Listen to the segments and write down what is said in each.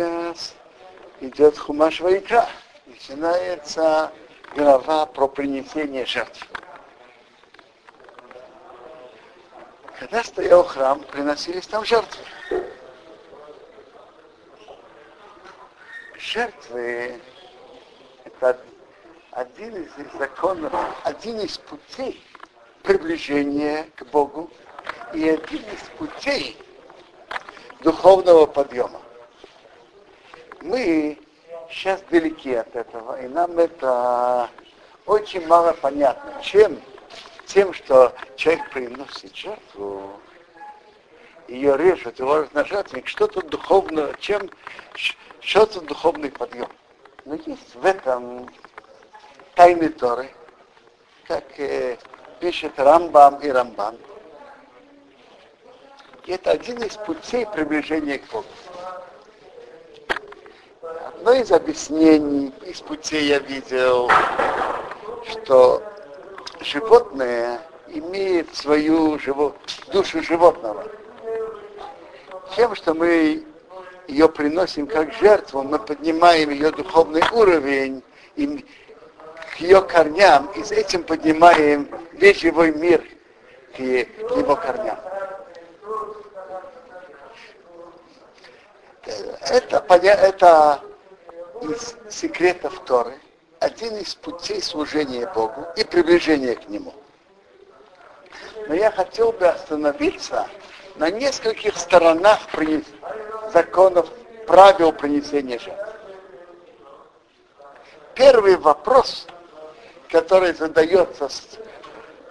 сейчас идет Хумаш Вайкра. Начинается глава про принесение жертв. Когда стоял храм, приносились там жертвы. Жертвы – это один из законов, один из путей приближения к Богу и один из путей духовного подъема. Мы сейчас далеки от этого, и нам это очень мало понятно. Чем? Тем, что человек приносит жертву, ее режут, его жертвенник, что-то духовное, чем, что-то духовный подъем. Но есть в этом тайны Торы, как э, пишет Рамбам и Рамбан. И это один из путей приближения к Богу. Одно из объяснений из путей я видел, что животное имеет свою живо... душу животного. Тем, что мы ее приносим как жертву, мы поднимаем ее духовный уровень и к ее корням, и с этим поднимаем весь живой мир к, его корням. Это, это из секретов Торы, один из путей служения Богу и приближения к Нему. Но я хотел бы остановиться на нескольких сторонах законов, правил принесения жертв. Первый вопрос, который задается,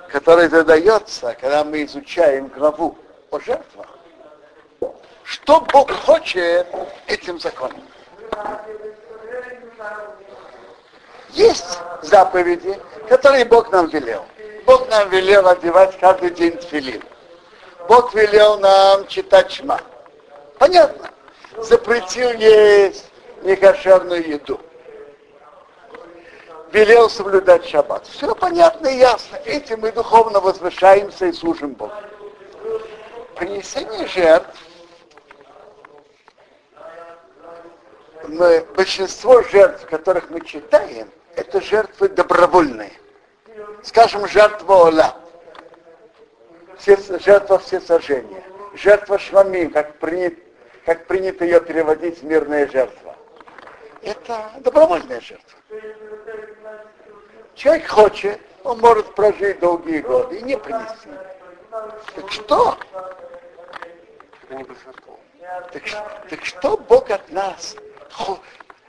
который задается, когда мы изучаем главу о жертвах, что Бог хочет этим законом? Есть заповеди, которые Бог нам велел. Бог нам велел одевать каждый день тфилин. Бог велел нам читать шма. Понятно. Запретил есть некошерную еду. Велел соблюдать шаббат. Все понятно и ясно. Этим мы духовно возвышаемся и служим Богу. Принесение жертв мы, большинство жертв, которых мы читаем, это жертвы добровольные. Скажем, жертва Ола, жертва всесожжения, жертва Швамим, как принято, как принято ее переводить мирная жертва. Это добровольная жертва. Человек хочет, он может прожить долгие годы и не принести. Так что? Так, так что Бог от нас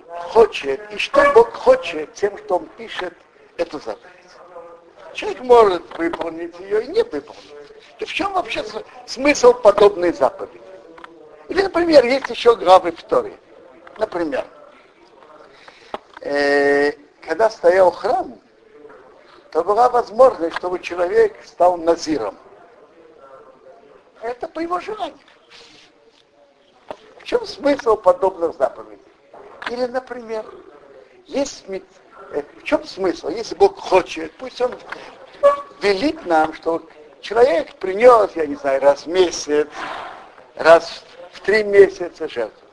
хочет, и что Бог хочет тем, кто он пишет эту заповедь. Человек может выполнить ее и не выполнить. И в чем вообще смысл подобной заповеди? Или, например, есть еще главы в Торе. Например, э, когда стоял храм, то была возможность, чтобы человек стал назиром. Это по его желанию. В чем смысл подобных заповедей? Или, например, есть э, в чем смысл? Если Бог хочет, пусть Он велит нам, что человек принес, я не знаю, раз в месяц, раз в три месяца жертву.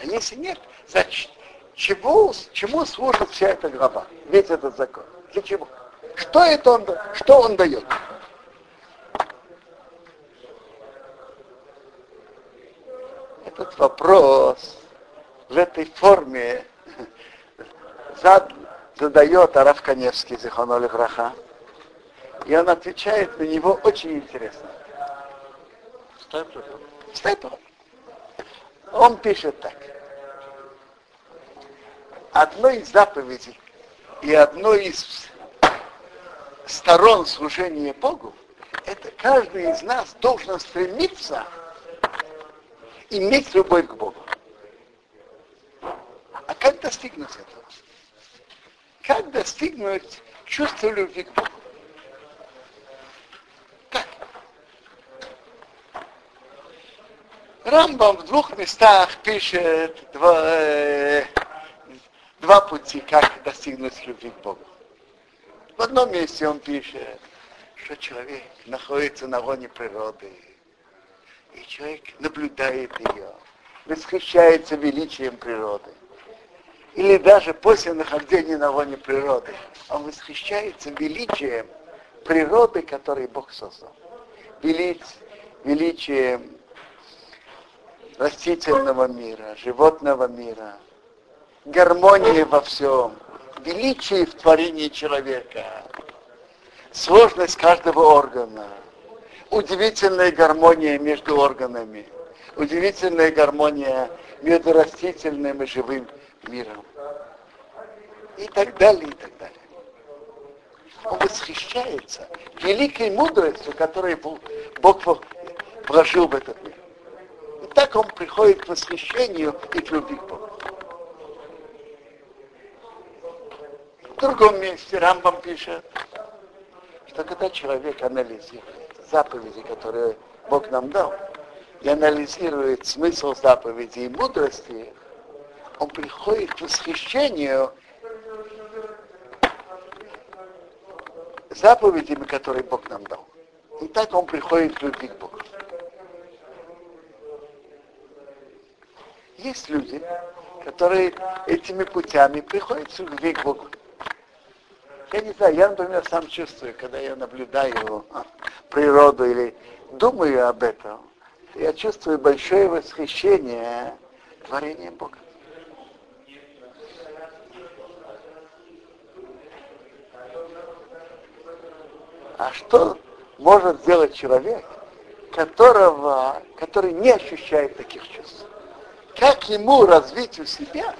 А если нет, зачем? Чего, чему служит вся эта глава, весь этот закон? Для чего? Что это он, что он дает? Этот вопрос в этой форме зад, задает Араф Каневский, Зихоноли Граха, и он отвечает на него очень интересно. Степер. Он пишет так. Одной из заповедей и одной из сторон служения Богу, это каждый из нас должен стремиться иметь любовь к Богу. Достигнуть этого? Как достигнуть чувства любви к Богу? Как? Рамбам в двух местах пишет два, э, два пути, как достигнуть любви к Богу. В одном месте он пишет, что человек находится на лоне природы, и человек наблюдает ее, восхищается величием природы. Или даже после нахождения на лоне природы. Он восхищается величием природы, которую Бог создал. Велич, величием растительного мира, животного мира, гармонии во всем, величие в творении человека, сложность каждого органа, удивительная гармония между органами, удивительная гармония между растительным и живым миром. И так далее, и так далее. Он восхищается великой мудростью, которую Бог вложил в этот мир. И так он приходит к восхищению и к любви к Богу. В другом месте Рамбам пишет, что когда человек анализирует заповеди, которые Бог нам дал, и анализирует смысл заповедей и мудрости, он приходит к восхищению заповедями, которые Бог нам дал. И так он приходит к любви к. Есть люди, которые этими путями приходят к любви к Богу. Я не знаю, я, например, сам чувствую, когда я наблюдаю природу или думаю об этом, я чувствую большое восхищение творением Бога. А что может сделать человек, которого, который не ощущает таких чувств? Как ему развить у себя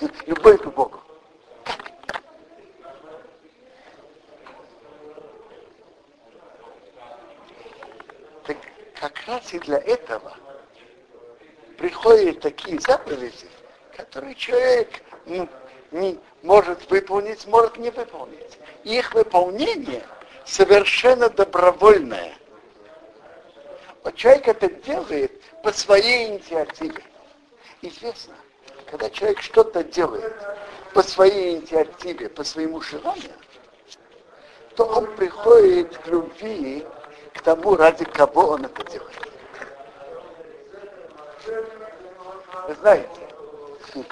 любовь к Богу? Так как раз и для этого приходят такие заповеди, которые человек не может выполнить, может не выполнить. их выполнение – совершенно добровольное. Вот человек это делает по своей инициативе. Известно, когда человек что-то делает по своей инициативе, по своему желанию, то он приходит к любви, к тому, ради кого он это делает. Вы знаете,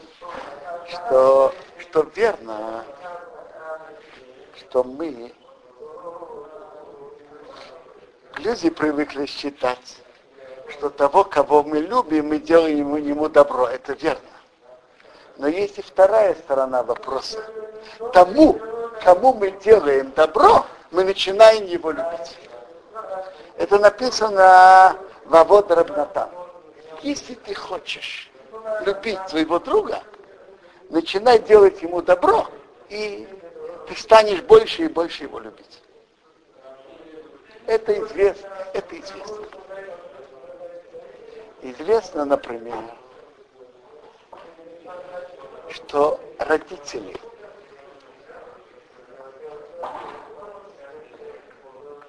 что, что верно, что мы люди привыкли считать, что того, кого мы любим, мы делаем ему, ему добро. Это верно. Но есть и вторая сторона вопроса. Тому, кому мы делаем добро, мы начинаем его любить. Это написано в Авод Рабнатан. Если ты хочешь любить своего друга, начинай делать ему добро, и ты станешь больше и больше его любить. Это известно. Это известно. Известно, например, что родители,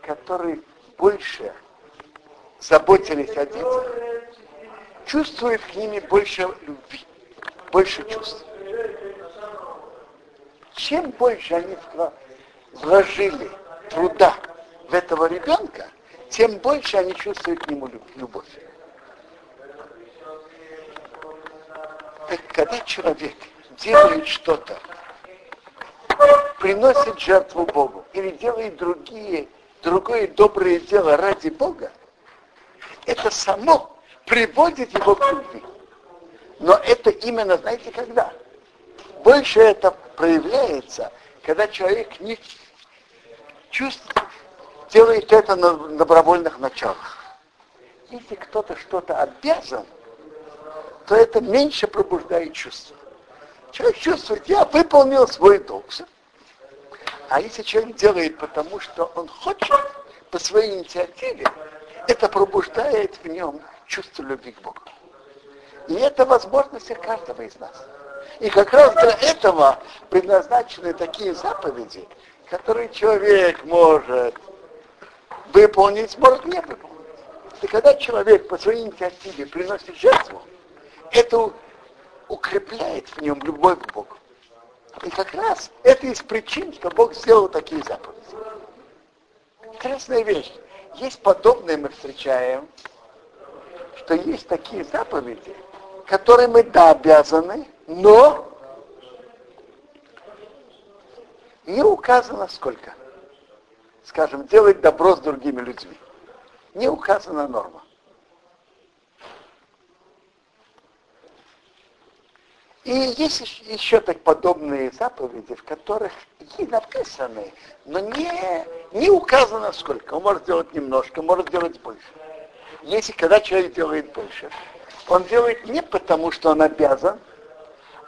которые больше заботились о детях, чувствуют к ними больше любви, больше чувств. Чем больше они вложили труда в этого ребенка, тем больше они чувствуют к нему любовь. Так когда человек делает что-то, приносит жертву Богу или делает другие, другое доброе дело ради Бога, это само приводит его к любви. Но это именно, знаете, когда? Больше это проявляется, когда человек не чувствует, делает это на добровольных началах. Если кто-то что-то обязан, то это меньше пробуждает чувство. Человек чувствует, я выполнил свой долг. А если человек делает потому, что он хочет, по своей инициативе, это пробуждает в нем чувство любви к Богу. И это возможности каждого из нас. И как раз для этого предназначены такие заповеди, которые человек может выполнить, может не выполнить. И когда человек по своей инициативе приносит жертву, это укрепляет в нем любовь к Богу. И как раз это из причин, что Бог сделал такие заповеди. Интересная вещь. Есть подобное мы встречаем что есть такие заповеди, которые мы, да, обязаны, но не указано сколько. Скажем, делать добро с другими людьми. Не указана норма. И есть еще так подобные заповеди, в которых и написаны, но не, не указано сколько. Он может делать немножко, может делать больше. Если когда человек делает больше, он делает не потому, что он обязан,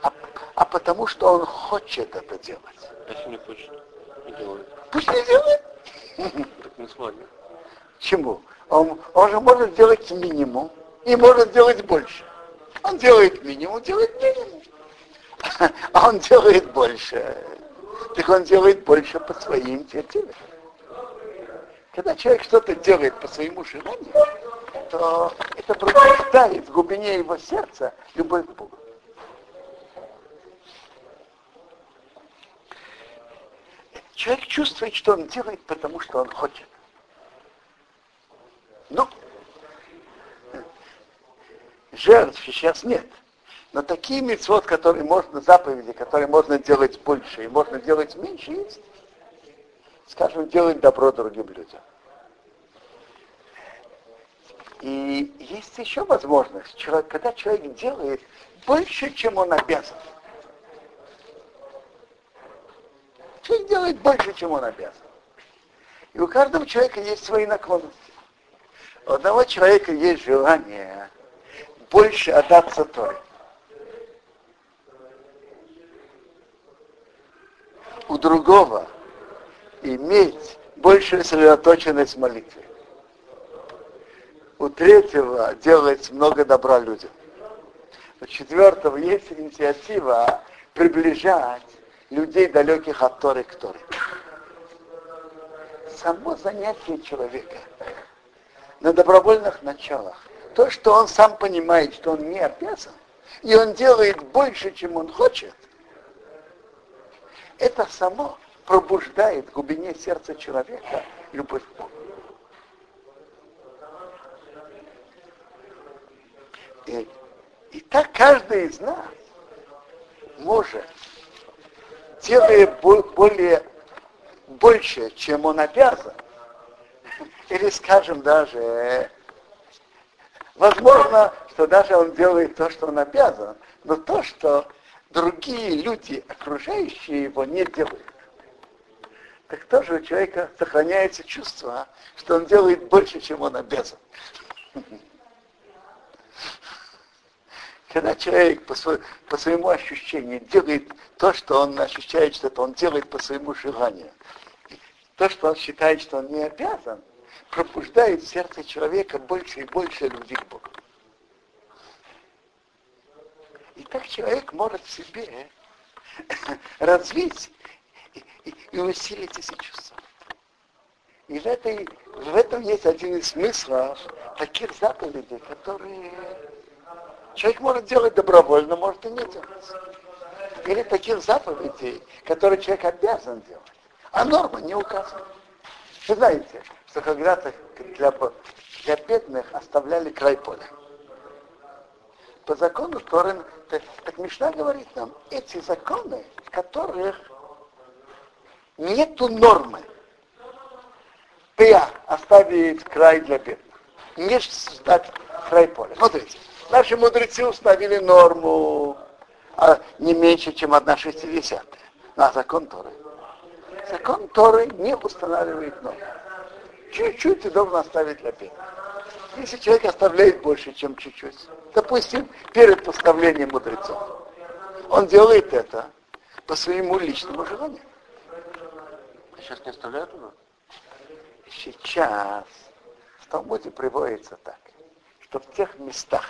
а, а потому, что он хочет это делать. А если не хочет, не делает. Пусть не делает. Так не сложно. Чему? Он, он же может делать минимум и может делать больше. Он делает минимум, делает минимум. А он делает больше. Так он делает больше по своим инициативе. Когда человек что-то делает по своему желанию, то это пробуждает в глубине его сердца любовь к Богу. Человек чувствует, что он делает, потому что он хочет. Ну, жертв сейчас нет. Но такие мецвод, которые можно, заповеди, которые можно делать больше и можно делать меньше, есть. Скажем, делать добро другим людям. И есть еще возможность, когда человек делает больше, чем он обязан. Человек делает больше, чем он обязан. И у каждого человека есть свои наклонности. У одного человека есть желание больше отдаться Торе. у другого иметь большую сосредоточенность в молитве. У третьего делать много добра людям. У четвертого есть инициатива приближать людей, далеких от Торы к Торе. Само занятие человека на добровольных началах, то, что он сам понимает, что он не обязан, и он делает больше, чем он хочет, это само пробуждает в глубине сердца человека любовь к Богу. И, и так каждый из нас может, делая более, больше, чем он обязан, или, скажем, даже, возможно, что даже он делает то, что он обязан, но то, что другие люди, окружающие его, не делают. Так тоже у человека сохраняется чувство, что он делает больше, чем он обязан. Когда человек по, свой, по своему ощущению делает то, что он ощущает, что это он делает по своему желанию, то, что он считает, что он не обязан, пробуждает в сердце человека больше и больше любви к Богу. И так человек может в себе развить и, и, и усилить эти чувства. И в, этой, в этом есть один из смыслов таких заповедей, которые человек может делать добровольно, может и не делать. Или таких заповедей, которые человек обязан делать. А норма не указана. Вы знаете, что когда-то для, для бедных оставляли край поля по закону Торы, так, так Мишна говорит нам, эти законы, в которых нету нормы, пя оставить край для бедных, не сдать край поля. Смотрите, наши мудрецы установили норму а не меньше, чем одна шестидесятая. На закон Торы. Закон Торы не устанавливает норму. Чуть-чуть ты должен оставить для бедных. Если человек оставляет больше, чем чуть-чуть, допустим, перед поставлением мудрецов, он делает это по своему личному желанию. А сейчас не оставляют его? Сейчас в Талмуде приводится так, что в тех местах,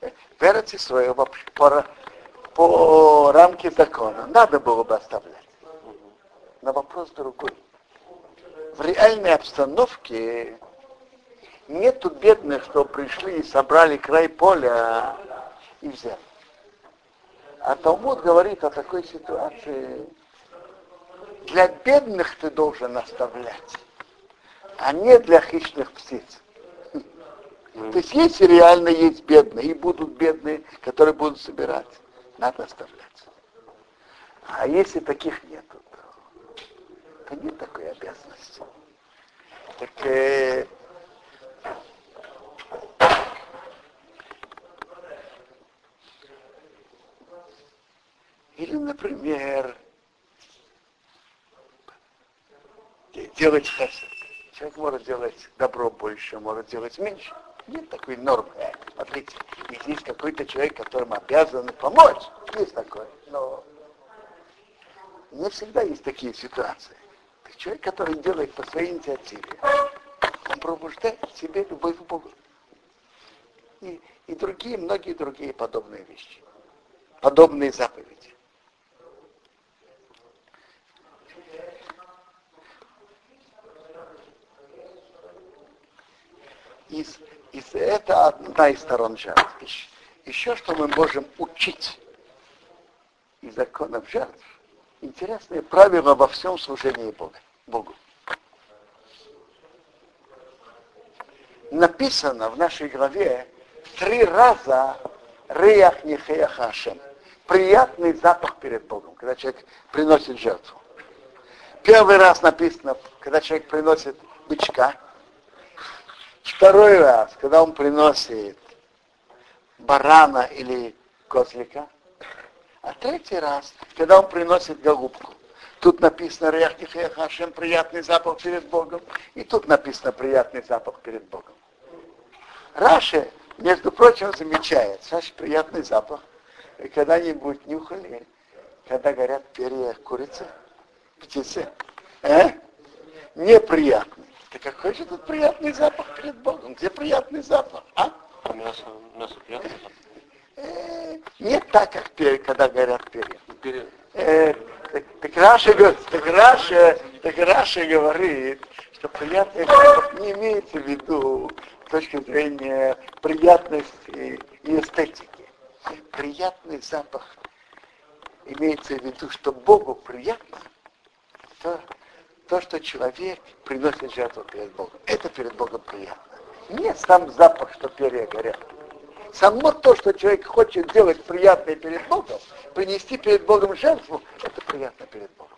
в Эрце своего по, по рамке закона надо было бы оставлять. Но вопрос другой. В реальной обстановке нету бедных, что пришли и собрали край поля и взяли. А Талмуд говорит о такой ситуации, для бедных ты должен оставлять, а не для хищных птиц. То есть есть реально есть бедные, и будут бедные, которые будут собирать. Надо оставлять. А если таких нету, то, то нет такой обязанности. Так э, Или, например, делать Человек может делать добро больше, может делать меньше. Нет такой нормы. Смотрите, если есть какой-то человек, которому обязаны помочь, есть такое. Но не всегда есть такие ситуации. Так человек, который делает по своей инициативе, он пробуждает в себе любовь к Богу. И, и другие, многие другие подобные вещи. Подобные заповеди. из, из, это одна из сторон жертв. Еще что мы можем учить из законов жертв, интересное правило во всем служении Бога, Богу. Написано в нашей главе три раза Реях Нехеях Хашем. Приятный запах перед Богом, когда человек приносит жертву. Первый раз написано, когда человек приносит бычка, Второй раз, когда он приносит барана или козлика. А третий раз, когда он приносит голубку. Тут написано Реахтихех Хашем, приятный запах перед Богом. И тут написано приятный запах перед Богом. Раши, между прочим, замечает, Саш, приятный запах. И когда-нибудь нюхали, когда горят перья курицы, птицы. Э? Неприятный. Так какой же тут приятный запах перед Богом? Где приятный запах? А? Мясо, мясо приятный запах? Э, не так, как перья, когда горят перья. Э, так, так, Раши, так, Раши, так Раши говорит, что приятный запах не имеется в виду с точки зрения приятности и эстетики. Приятный запах имеется в виду, что Богу приятно, то то, что человек приносит жертву перед Богом. Это перед Богом приятно. Не сам запах, что перья горят. Само то, что человек хочет делать приятное перед Богом, принести перед Богом жертву, это приятно перед Богом.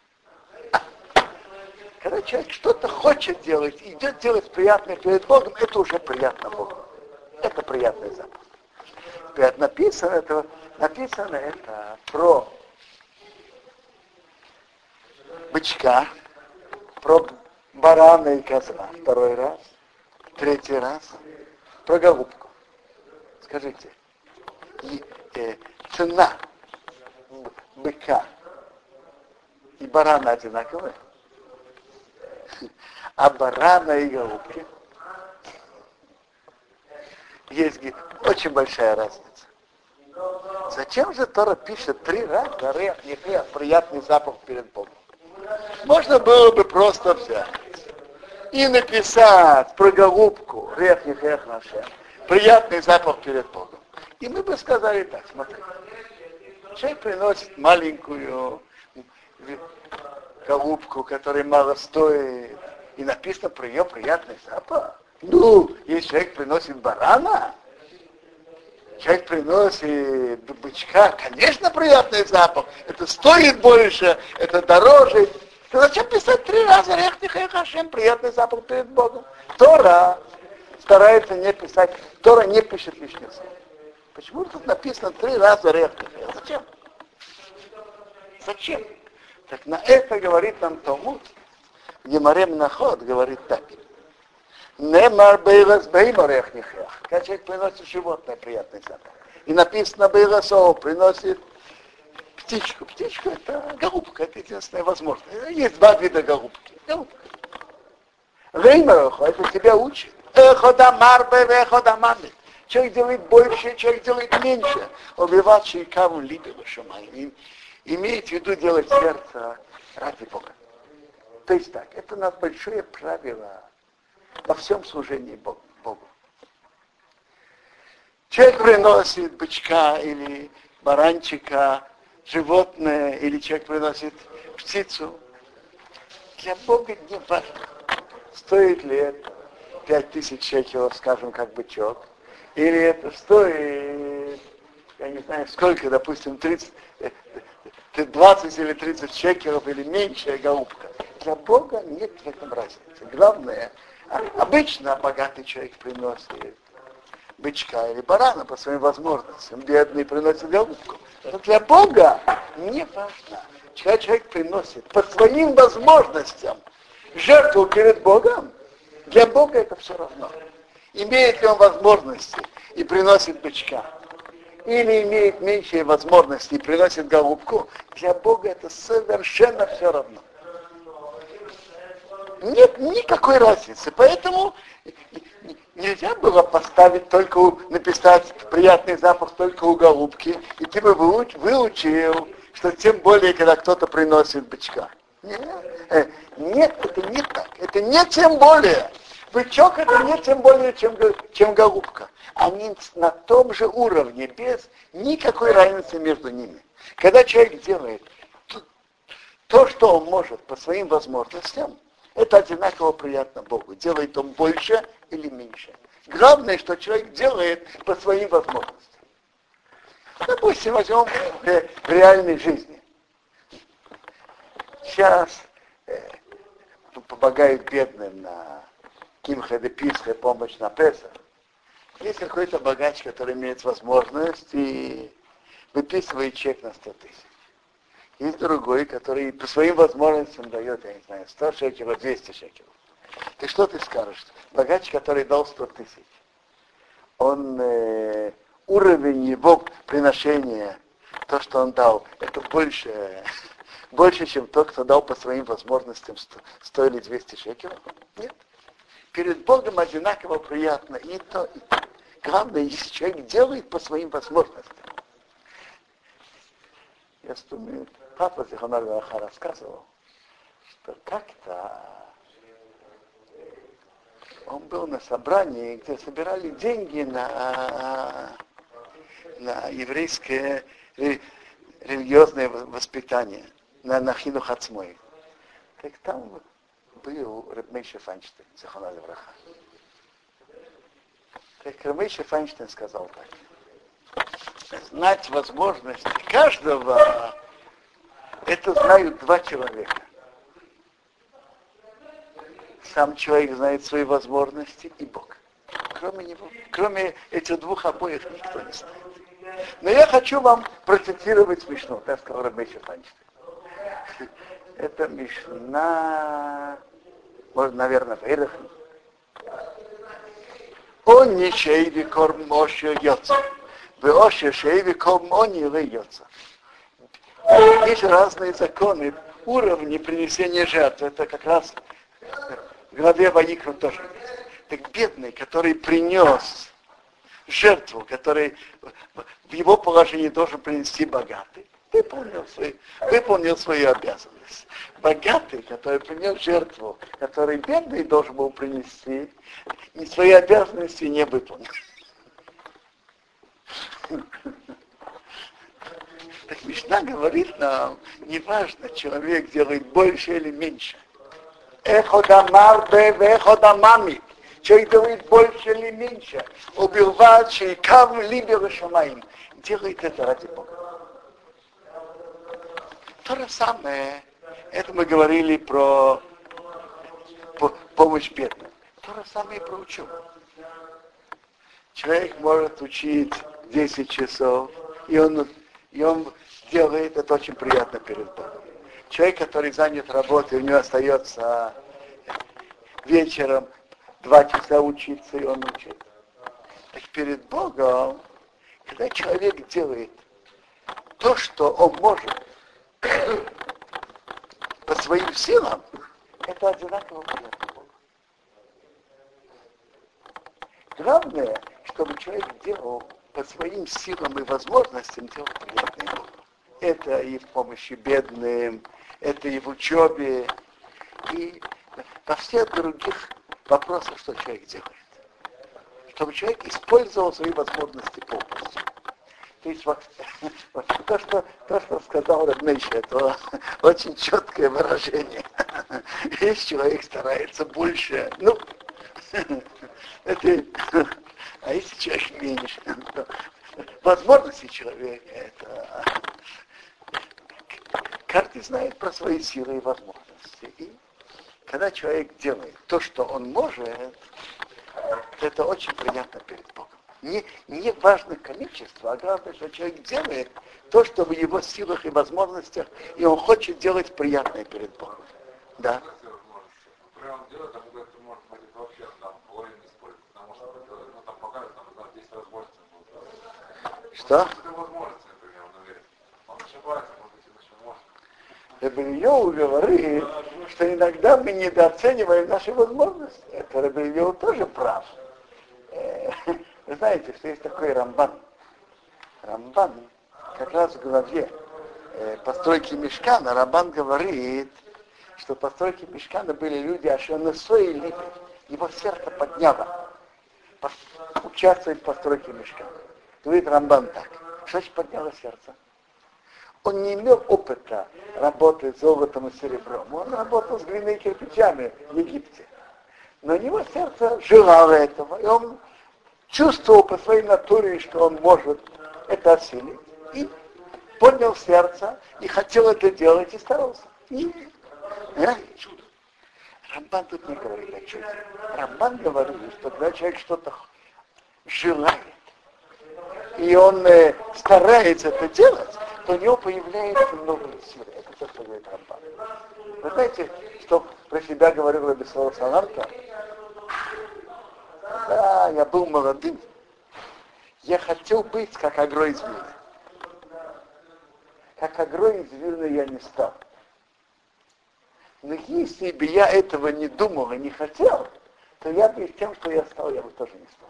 Когда человек что-то хочет делать, идет делать приятное перед Богом, это уже приятно Богу. Это приятный запах. Теперь написано это, написано это про бычка, про барана и козла второй раз, третий раз, про голубку. Скажите, и, э, цена быка и барана одинаковая? А барана и голубки есть очень большая разница. Зачем же Тора пишет три раза, приятный запах перед Богом? Можно было бы просто взять и написать про голубку, рехних эх нашем, приятный запах перед Богом. И мы бы сказали так, смотри, человек приносит маленькую голубку, которая мало стоит, и написано про ее приятный запах. Ну, если человек приносит барана, человек приносит бычка, конечно, приятный запах. Это стоит больше, это дороже. То зачем писать три раза Рехтиха и Хашем, приятный запах перед Богом? Тора старается не писать, Тора не пишет лишних слов. Почему тут написано три раза Рехтиха? Зачем? Зачем? Так на это говорит нам Талмуд. Гемарем Наход говорит так. Немар бейлас беймар эхнихех. Когда человек приносит животное, приятный запах. И написано бейласов, приносит птичку. Птичка это голубка, это единственная возможность. Есть два вида голубки. Голубка. Реймерохо, это тебя учит. Эходамар бевеходамамит. Человек делает больше, человек делает меньше. Убивать шейкаву либо шамай. Имеет в виду делать сердце ради Бога. То есть так, это у нас большое правило во всем служении Богу. Человек приносит бычка или баранчика животное, или человек приносит птицу, для Бога не важно, стоит ли это пять тысяч шекелов, скажем, как бычок, Или это стоит, я не знаю, сколько, допустим, 30, 20 или 30 шекеров или меньше голубка. Для Бога нет в этом разницы. Главное, а, обычно богатый человек приносит бычка или барана по своим возможностям, бедный приносит голубку. Но для Бога не важно. Когда человек приносит по своим возможностям жертву перед Богом, для Бога это все равно. Имеет ли он возможности и приносит бычка, или имеет меньшие возможности и приносит голубку, для Бога это совершенно все равно. Нет никакой разницы. Поэтому нельзя было поставить только, написать приятный запах только у голубки, и ты бы выучил, что тем более, когда кто-то приносит бычка. Нет, э, нет, это не так. Это не тем более. Бычок это не тем более, чем, чем голубка. Они на том же уровне, без никакой разницы между ними. Когда человек делает то, что он может по своим возможностям, это одинаково приятно Богу. Делает он больше или меньше. Главное, что человек делает по своим возможностям. Допустим, возьмем э, в реальной жизни. Сейчас э, помогают бедным на Кимха де Писха, помощь на Песах. Есть какой-то богач, который имеет возможность и выписывает чек на 100 тысяч. Есть другой, который по своим возможностям дает, я не знаю, 100 шекелов, 200 шекелов. Ты что ты скажешь? Богач, который дал 100 тысяч, он, э, уровень его приношения, то, что он дал, это больше, больше, чем тот, кто дал по своим возможностям 100, 100 или 200 шекелов? Нет. Перед Богом одинаково приятно и то, и то. Главное, если человек делает по своим возможностям. Я вспомнил, папа Зихонар Ваха рассказывал, что как-то он был на собрании, где собирали деньги на, на еврейское религиозное воспитание, на, на Хину Хацмой. Так там был Рабмейша Файнштейн, Зихонар Ваха. Так Рабмейша Файнштейн сказал так. Знать возможности каждого это знают два человека. Сам человек знает свои возможности и Бог. Кроме него, кроме этих двух обоих никто не знает. Но я хочу вам процитировать смешно, так сказал Рабейша Фанчтейн. Это Мишна, может, наверное, Вейрах. Он не шейви корм оши йоца. Вы оши шейви корм он не йоца. Есть разные законы, уровни принесения жертв. Это как раз в главе Ваикру тоже Так бедный, который принес жертву, который в его положении должен принести богатый, выполнил, свой, выполнил свою обязанность. Богатый, который принес жертву, который бедный должен был принести, и свои обязанности не выполнил. Так Мишна говорит нам, неважно, человек делает больше или меньше. Эходамар бе веходамами. Человек делает больше или меньше. Убивает шейкав либер шамаим. Делает это ради Бога. То же самое, это мы говорили про помощь бедным. То же самое и про учебу. Человек может учить 10 часов, и он и он делает это очень приятно перед Богом. Человек, который занят работой, у него остается вечером два часа учиться, и он учит. Так перед Богом, когда человек делает то, что он может по своим силам, это одинаково приятно Богу. Главное, чтобы человек делал по своим силам и возможностям делать приятное Богу. Это и в помощи бедным, это и в учебе, и во всех других вопросах, что человек делает. Чтобы человек использовал свои возможности полностью. То есть вот, то, что, то, что сказал Радмейш, это очень четкое выражение. Если человек старается больше, ну, это А если человек меньше, то возможности человека это каждый знает про свои силы и возможности. И когда человек делает то, что он может, это очень приятно перед Богом. Не, не важно количество, а главное, что человек делает то, что в его силах и возможностях, и он хочет делать приятное перед Богом. Да. Что? Рабельеву говорит, что иногда мы недооцениваем наши возможности. Это Рабельеву тоже прав. Э, вы знаете, что есть такой Рамбан. Рамбан как раз в главе э, постройки Мешкана Рамбан говорит, что постройки Мешкана были люди Ашанасой и Его сердце подняло участвовать в постройке Мешкана. Говорит Рамбан так. Что значит подняло сердце? Он не имел опыта работы с золотом и серебром. Он работал с глиной и кирпичами в Египте. Но у него сердце желало этого, и он чувствовал по своей натуре, что он может это осилить. И поднял сердце, и хотел это делать, и старался. И, э? Рамбан тут не говорит о чуде. Рамбан говорит, что когда человек что-то желает, и он э, старается это делать, то у него появляется новые силы. Это то, что говорит Рамбан. Вы знаете, что про себя говорил Рабислава Саларка? Да, я был молодым. Я хотел быть как Агро Вильны. Как Агро из Вильны я не стал. Но если бы я этого не думал и не хотел, то я бы тем, что я стал, я бы тоже не стал.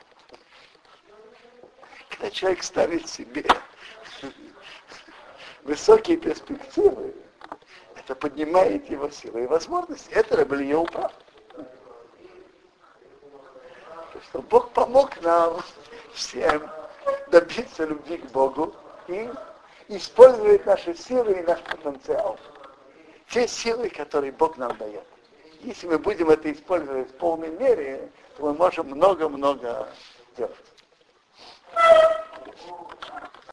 Когда человек ставит себе высокие перспективы, это поднимает его силы и возможности. Это были его прав. Что Бог помог нам всем добиться любви к Богу и использовать наши силы и наш потенциал. Те силы, которые Бог нам дает. Если мы будем это использовать в полной мере, то мы можем много-много делать.